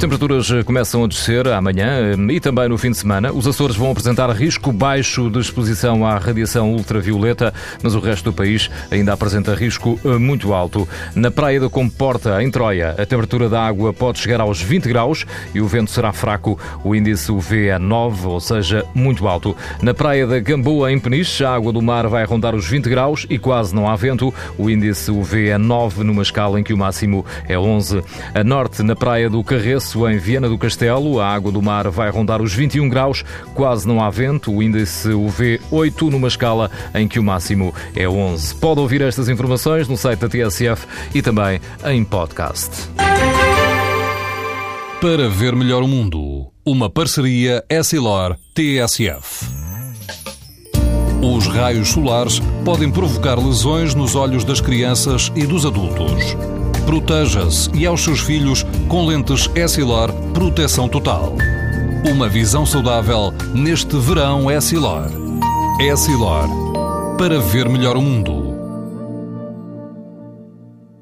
Temperaturas eh, começam a descer amanhã eh, e também no fim de semana. Os Açores vão apresentar risco baixo de exposição à radiação ultravioleta, mas o resto do país ainda apresenta risco eh, muito alto. Na praia da Comporta, em Troia, a temperatura da água pode chegar aos 20 graus e o vento será fraco. O índice UV é 9, ou seja, muito alto. Na praia da Gamboa, em Peniche, a água do mar vai rondar os 20 graus e quase não há vento. O índice UV é 9, numa escala em que o máximo é 11. A norte, na praia do Carreço, em Viana do Castelo. A água do mar vai rondar os 21 graus, quase não há vento. O índice UV 8 numa escala em que o máximo é 11. Pode ouvir estas informações no site da TSF e também em podcast. Para ver melhor o mundo, uma parceria Essilor-TSF. Os raios solares podem provocar lesões nos olhos das crianças e dos adultos. Proteja-se e aos seus filhos com lentes Essilor Proteção Total. Uma visão saudável neste verão Essilor. Essilor. Para ver melhor o mundo.